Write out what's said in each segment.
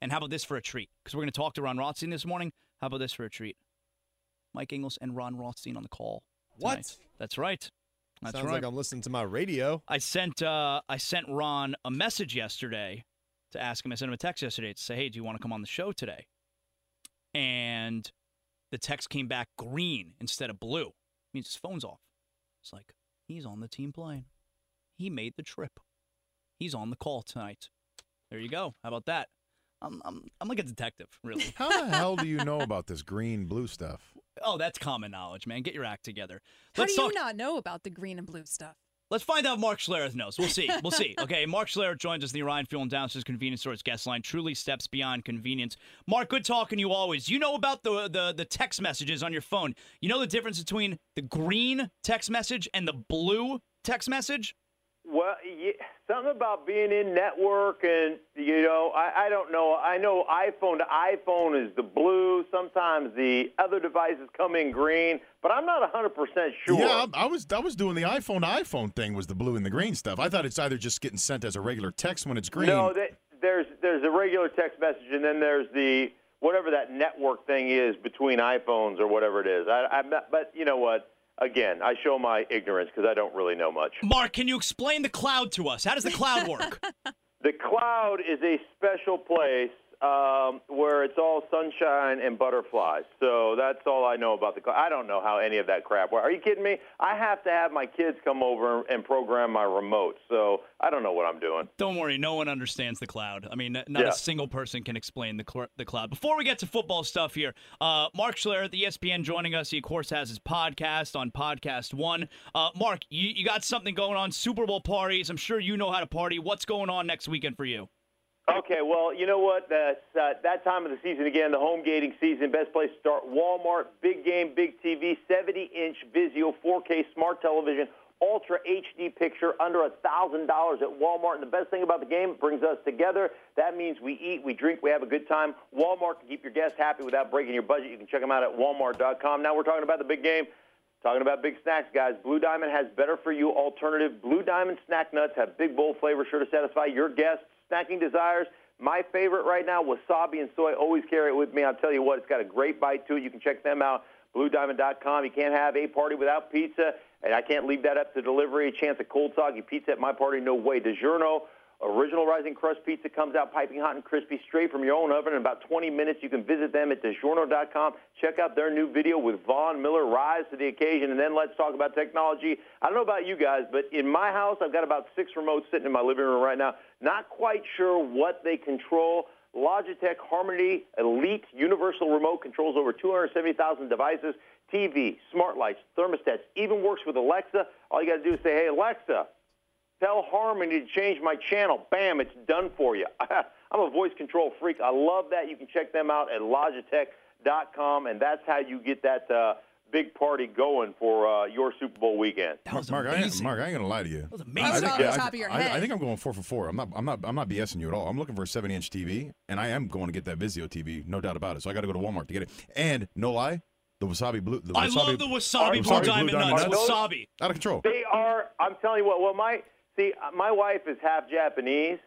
And how about this for a treat? Because we're going to talk to Ron Rothstein this morning. How about this for a treat? Mike Inglis and Ron Rothstein on the call. What? That's right. That's Sounds right. like I'm listening to my radio. I sent uh, I sent Ron a message yesterday to ask him. I sent him a text yesterday to say, "Hey, do you want to come on the show today?" And the text came back green instead of blue. means his phone's off. It's like he's on the team plane. He made the trip. He's on the call tonight. There you go. How about that? I'm I'm I'm like a detective, really. How the hell do you know about this green blue stuff? Oh, that's common knowledge, man. Get your act together. How Let's do you talk. not know about the green and blue stuff? Let's find out if Mark Schlereth knows. We'll see. We'll see. Okay, Mark Schlereth joins us in the Orion Fuel and Downstairs Convenience Store's guest line. Truly steps beyond convenience. Mark, good talking to you always. You know about the, the the text messages on your phone. You know the difference between the green text message and the blue text message? Well, yeah, something about being in network, and you know, I, I don't know. I know iPhone to iPhone is the blue. Sometimes the other devices come in green, but I'm not 100% sure. Yeah, I, I was I was doing the iPhone to iPhone thing was the blue and the green stuff. I thought it's either just getting sent as a regular text when it's green. No, that, there's there's a regular text message, and then there's the whatever that network thing is between iPhones or whatever it is. I, I'm not, but you know what? Again, I show my ignorance because I don't really know much. Mark, can you explain the cloud to us? How does the cloud work? The cloud is a special place um, where it's all sunshine and butterflies. So that's all I know about the cloud. I don't know how any of that crap works. Are you kidding me? I have to have my kids come over and program my remote. So I don't know what I'm doing. Don't worry, no one understands the cloud. I mean, not Yeah. a single person can explain the cl- the cloud. Before we get to football stuff here, uh, Mark Schlereth the ESPN joining us. He of course has his podcast on Podcast One. Uh, Mark, you, you got something going on? Super Bowl parties. I'm sure you know how to party. What's going on next weekend for you? Okay, well, you know what? That's uh, that time of the season again, the home gating season. Best place to start: Walmart, big game, big TV, 70-inch Vizio 4K smart television, ultra HD picture, under a thousand dollars at Walmart. And the best thing about the game, it brings us together. That means we eat, we drink, we have a good time. Walmart can keep your guests happy without breaking your budget. You can check them out at Walmart.com. Now we're talking about the big game. Talking about big snacks, guys. Blue Diamond has better for you alternative. Blue Diamond snack nuts have big bowl flavor, sure to satisfy your guests' snacking desires. My favorite right now, wasabi and soy. Always carry it with me. I'll tell you what, it's got a great bite to it. You can check them out. BlueDiamond.com. You can't have a party without pizza, and I can't leave that up to delivery. A chance of cold soggy pizza at my party, no way. DiGiorno. Original Rising Crust Pizza comes out piping hot and crispy straight from your own oven in about 20 minutes. You can visit them at DiGiorno.com. Check out their new video with Von Miller, Rise to the Occasion, and then let's talk about technology. I don't know about you guys, but in my house, I've got about six remotes sitting in my living room right now. Not quite sure what they control. Logitech Harmony Elite Universal Remote controls over 270,000 devices, TV, smart lights, thermostats, even works with Alexa. All you got to do is say, hey, Alexa, Tell Harmony to change my channel. Bam, it's done for you. I'm a voice control freak. I love that. You can check them out at Logitech.com, and that's how you get that uh, big party going for uh, your Super Bowl weekend. That Mark, Mark, I ain't, Mark, I ain't gonna lie to you. That was amazing. was I think, the I, top of your I- I head. think I'm going four for four. I'm not. I'm not. I'm not BSing you at all. I'm looking for a 70 inch TV, and I am going to get that Vizio TV, no doubt about it. So I got to go to Walmart to get it. And no lie, the wasabi blue. The I love the wasabi blue Wasabi Blue diamond Diamond nuts. nuts. Wasabi. out of control. They are. I'm telling you what. Well, my see, my wife is half Japanese,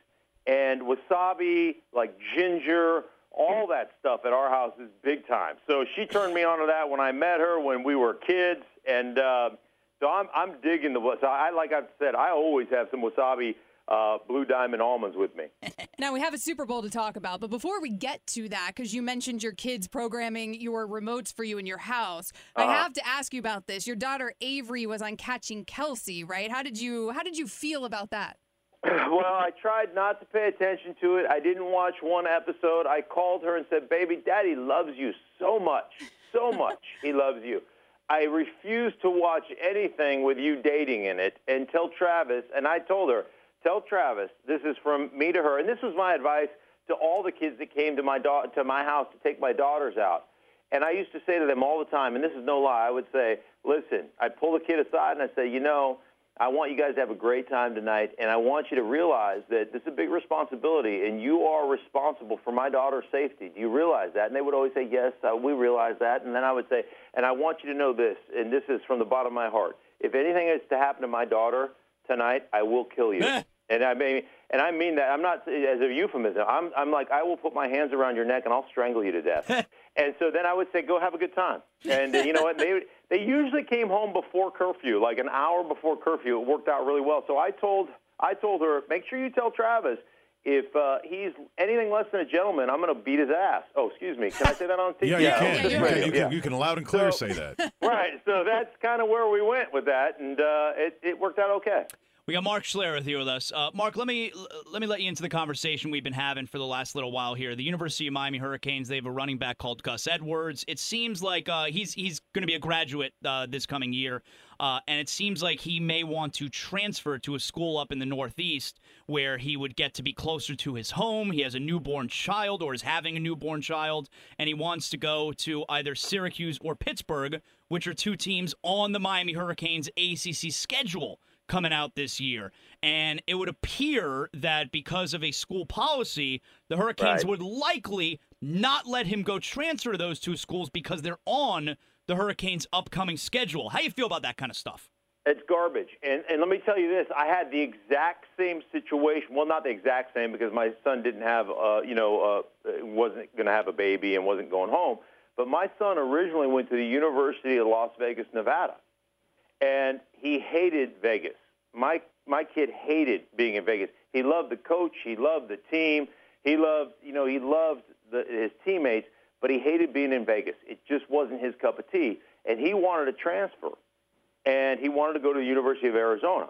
and wasabi, like ginger, all that stuff at our house is big time. So she turned me on to that when I met her when we were kids, and uh, so I'm I'm digging the wasabi. I like I've said, I always have some wasabi. Uh, blue diamond almonds with me. Now we have a Super Bowl to talk about, but before we get to that, because you mentioned your kids programming your remotes for you in your house, I Uh-huh. have to ask you about this. Your daughter Avery was on Catching Kelce, right? How did you How did you feel about that? Well, I tried not to pay attention to it. I didn't watch one episode. I called her and said, Baby, Daddy loves you so much. So much. he loves you. I refuse to watch anything with you dating in it until Travis, and I told her, Tell Travis, this is from me to her, and this was my advice to all the kids that came to my da- to my house to take my daughters out. And I used to say to them all the time, and this is no lie, I would say, listen, I'd pull the kid aside and I'd say, you know, I want you guys to have a great time tonight, and I want you to realize that this is a big responsibility, and you are responsible for my daughter's safety. Do you realize that? And they would always say, yes, uh, we realize that. And then I would say, and I want you to know this, and this is from the bottom of my heart. If anything is to happen to my daughter tonight, I will kill you. and I mean, and I mean that. I'm not as a euphemism. I'm, I'm like, I will put my hands around your neck and I'll strangle you to death. and so then I would say, go have a good time. And uh, you know what? They they usually came home before curfew, like an hour before curfew. It worked out really well. So I told I told her, make sure you tell Travis if uh, he's anything less than a gentleman, I'm going to beat his ass. Oh, excuse me. Can I say that on TV? Yeah, you Yeah, can. yeah, you, you're can you, can, you can loud and clear So- say that. right. So that's kind of where we went with that, and uh, it, it worked out okay. We got Mark Schlereth here with us. Uh, Mark, let me let me let you into the conversation we've been having for the last little while here. The University of Miami Hurricanes they have a running back called Gus Edwards. It seems like uh, he's he's going to be a graduate uh, this coming year, uh, and it seems like he may want to transfer to a school up in the Northeast where he would get to be closer to his home. He has a newborn child or is having a newborn child, and he wants to go to either Syracuse or Pittsburgh, which are two teams on the Miami Hurricanes ACC schedule coming out this year. And it would appear that because of a school policy, the Hurricanes Right. would likely not let him go transfer to those two schools because they're on the Hurricanes' upcoming schedule. How you feel about that kind of stuff? It's garbage. And and let me tell you this: I had the exact same situation. Well, not the exact same because my son didn't have, uh, you know, uh, wasn't going to have a baby and wasn't going home. But my son originally went to the University of Las Vegas, Nevada, and he hated Vegas. My my kid hated being in Vegas. He loved the coach. He loved the team. He loved, you know, he loved the, his teammates, but he hated being in Vegas. It just wasn't his cup of tea, and he wanted to transfer and he wanted to go to the University of Arizona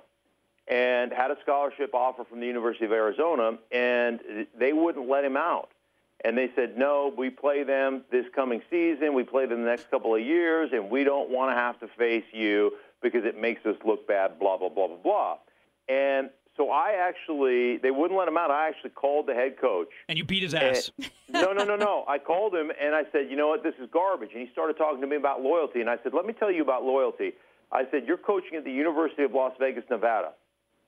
and had a scholarship offer from the University of Arizona, and they wouldn't let him out. And they said, no, we play them this coming season, we play them the next couple of years, and we don't want to have to face you because it makes us look bad, blah, blah, blah, blah, blah. And so I actually, they wouldn't let him out. I actually called the head coach And you beat his ass. and- no, no, no, no. I called him and I said, you know what, this is garbage. And he started talking to me about loyalty. And I said, let me tell you about loyalty. I said, you're coaching at the University of Las Vegas, Nevada.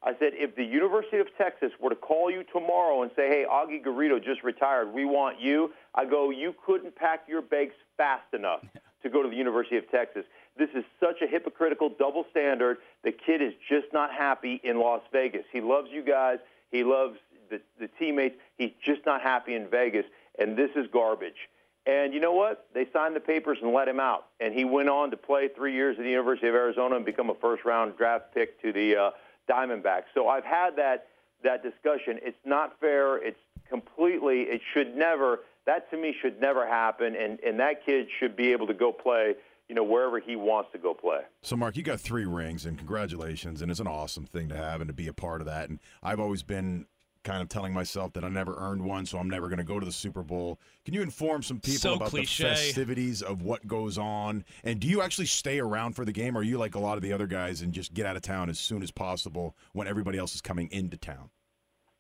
I said, if the University of Texas were to call you tomorrow and say, hey, Augie Garrido just retired, we want you, I go, you couldn't pack your bags fast enough to go to the University of Texas. This is such a hypocritical double standard. The kid is just not happy in Las Vegas. He loves you guys. He loves the, the teammates. He's just not happy in Vegas, and this is garbage. And you know what? They signed the papers and let him out. And he went on to play three years at the University of Arizona and become a first-round draft pick to the uh, Diamondbacks. So I've had that that discussion. It's not fair. It's completely. It should never. That to me should never happen. And and that kid should be able to go play. You know wherever he wants to go play. So, Mark, you got three rings, and congratulations. And it's an awesome thing to have and to be a part of that. And I've always been kind of telling myself that I never earned one, so I'm never going to go to the Super Bowl. Can you inform some people So about cliche. the festivities of what goes on? And do you actually stay around for the game, or are you like a lot of the other guys and just get out of town as soon as possible when everybody else is coming into town?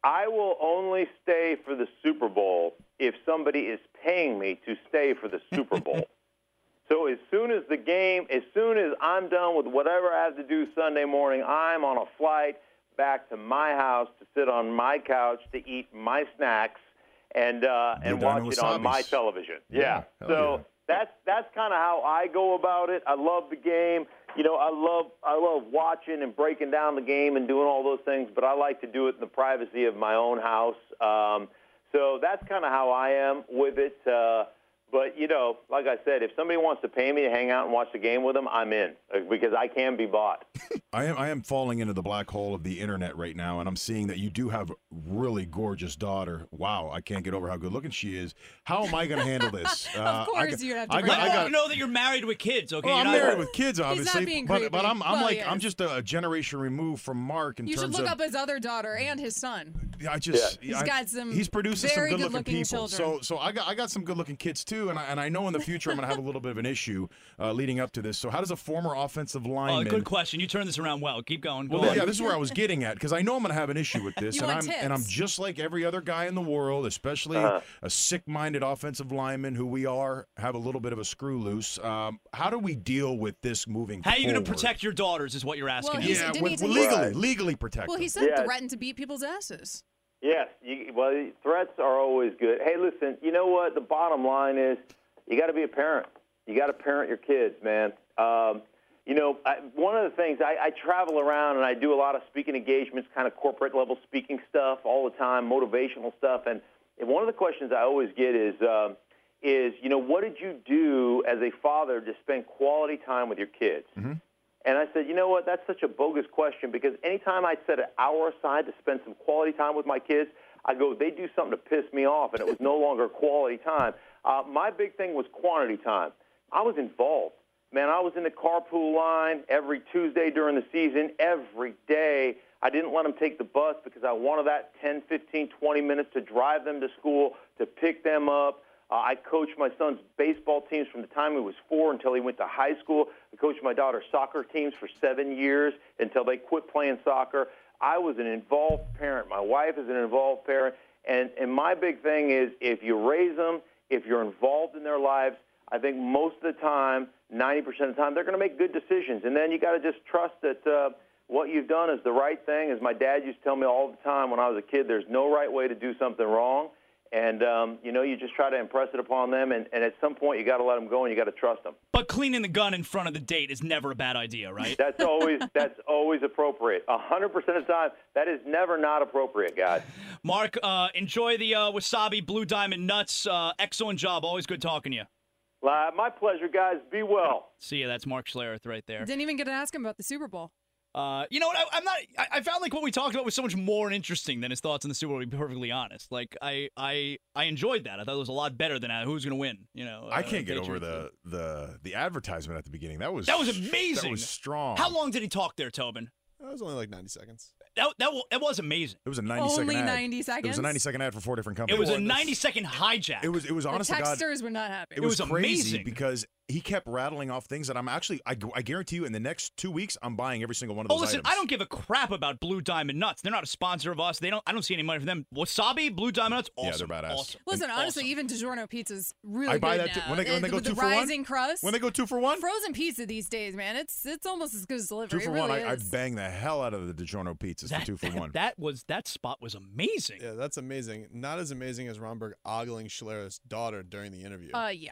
I will only stay for the Super Bowl if somebody is paying me to stay for the Super Bowl. So as soon as the game, as soon as I'm done with whatever I have to do Sunday morning, I'm on a flight back to my house to sit on my couch to eat my snacks and uh, and watch it on my television. Yeah, Yeah. So yeah. that's that's kind of how I go about it. I love the game. You know, I love I love watching and breaking down the game and doing all those things. But I like to do it in the privacy of my own house. Um, so that's kind of how I am with it. Uh, but you know, like I said, if somebody wants to pay me to hang out and watch the game with them, I'm in uh, because I can be bought. I am I am falling into the black hole of the internet right now, and I'm seeing that you do have really gorgeous daughter. Wow, I can't get over how good looking she is. How am I going to handle this? Uh, I course got- you have to I bring got, Let I it got, them know that you're married with kids, okay? Well, You're I'm not- married with kids, obviously, being but creepy. but I'm I'm Well, like he I'm just a generation removed from Mark in You should look of up his other daughter and his son. I just He's I- got some he's producing some very good looking good-looking people. children. So so I got I got some good looking kids too, and I and I know in the future I'm gonna have a little bit of an issue uh, leading up to this. So how does a former offensive lineman? Oh, good question. You turned this around well. Keep going. Go Well, on. yeah, this is where I was getting at because I know I'm going to have an issue with this, You and want I'm and I'm just like every other guy in the world, especially Uh-huh. a sick-minded offensive lineman who we are, have a little bit of a screw loose. Um, how do we deal with this moving? How are you going to protect your daughters? Is what you're asking. Well, me. Yeah, didn't with, he legally, Right. legally protect. Them. Well, he said Yeah. threaten to beat people's asses. Yes, you, well, threats are always good. Hey, listen, you know what? The bottom line is you got to be a parent. You got to parent your kids, man. Um, you know, I, one of the things I, I travel around and I do a lot of speaking engagements, kind of corporate level speaking stuff all the time, motivational stuff, and, and one of the questions I always get is, um, is you know, what did you do as a father to spend quality time with your kids? And I said, you know what? That's such a bogus question because anytime I set an hour aside to spend some quality time with my kids, I go, they do something to piss me off, and it was no longer quality time. Uh, my big thing was quantity time. I was involved. Man, I was in the carpool line every Tuesday during the season, every day. I didn't let them take the bus because I wanted that 10, 15, 20 minutes to drive them to school, to pick them up. Uh, I coached my son's baseball teams from the time he was four until he went to high school. I coached my daughter's soccer teams for seven years until they quit playing soccer. I was an involved parent. My wife is an involved parent. And, and my big thing is if you raise them, if you're involved in their lives, I think most of the time, 90% of the time, they're going to make good decisions. And then you got to just trust that uh, what you've done is the right thing. As my dad used to tell me all the time when I was a kid, there's no right way to do something wrong. And, um, you know, you just try to impress it upon them. And, and at some point, you got to let them go and you got to trust them. But cleaning the gun in front of the date is never a bad idea, right? That's always that's always appropriate. A hundred percent of the time, that is never not appropriate, guys. Mark, uh, enjoy the uh, wasabi blue diamond nuts. Uh, excellent job. Always good talking to you. Uh, my pleasure, guys. Be well. See you. That's Mark Schlereth right there. Didn't even get to ask him about the Super Bowl. Uh, you know what? I, I'm not. I, I found like what we talked about was so much more interesting than his thoughts on the Super Bowl. To be perfectly honest, like I, I, I enjoyed that. I thought it was a lot better than uh, who's going to win. You know, I uh, can't get over the the the advertisement at the beginning. That was That was amazing. That was strong. How long did he talk there, Tobin? That was only like 90 seconds. That that, wa- that was amazing. It was a 90 second Only ad. 90 It was a 90 second ad for four different companies. It was a 90 second hijack. It was it was The honest to God. texters were not happy. It was, was crazy amazing. because he kept rattling off things that I'm actually I, I guarantee you in the next two weeks I'm buying every single one of those. Oh, listen, items. I don't give a crap about Blue Diamond Nuts. They're not a sponsor of us. They don't. I don't see any money from them. Wasabi, Blue Diamond Nuts, awesome. Yeah, they're badass. Awesome. Listen, honestly, Awesome. even DiGiorno pizza's really I buy good that too. now. when they, when they go with two the for one. rising crust. When they go two for one. frozen pizza these days, man, it's it's almost as good as delivery. Two for really one, I, I bang the hell out of the DiGiorno pizzas that, for two for that, one. That was that spot was amazing. Yeah, that's amazing. Not as amazing as Romberg ogling Schlereth's daughter during the interview. Uh, yeah.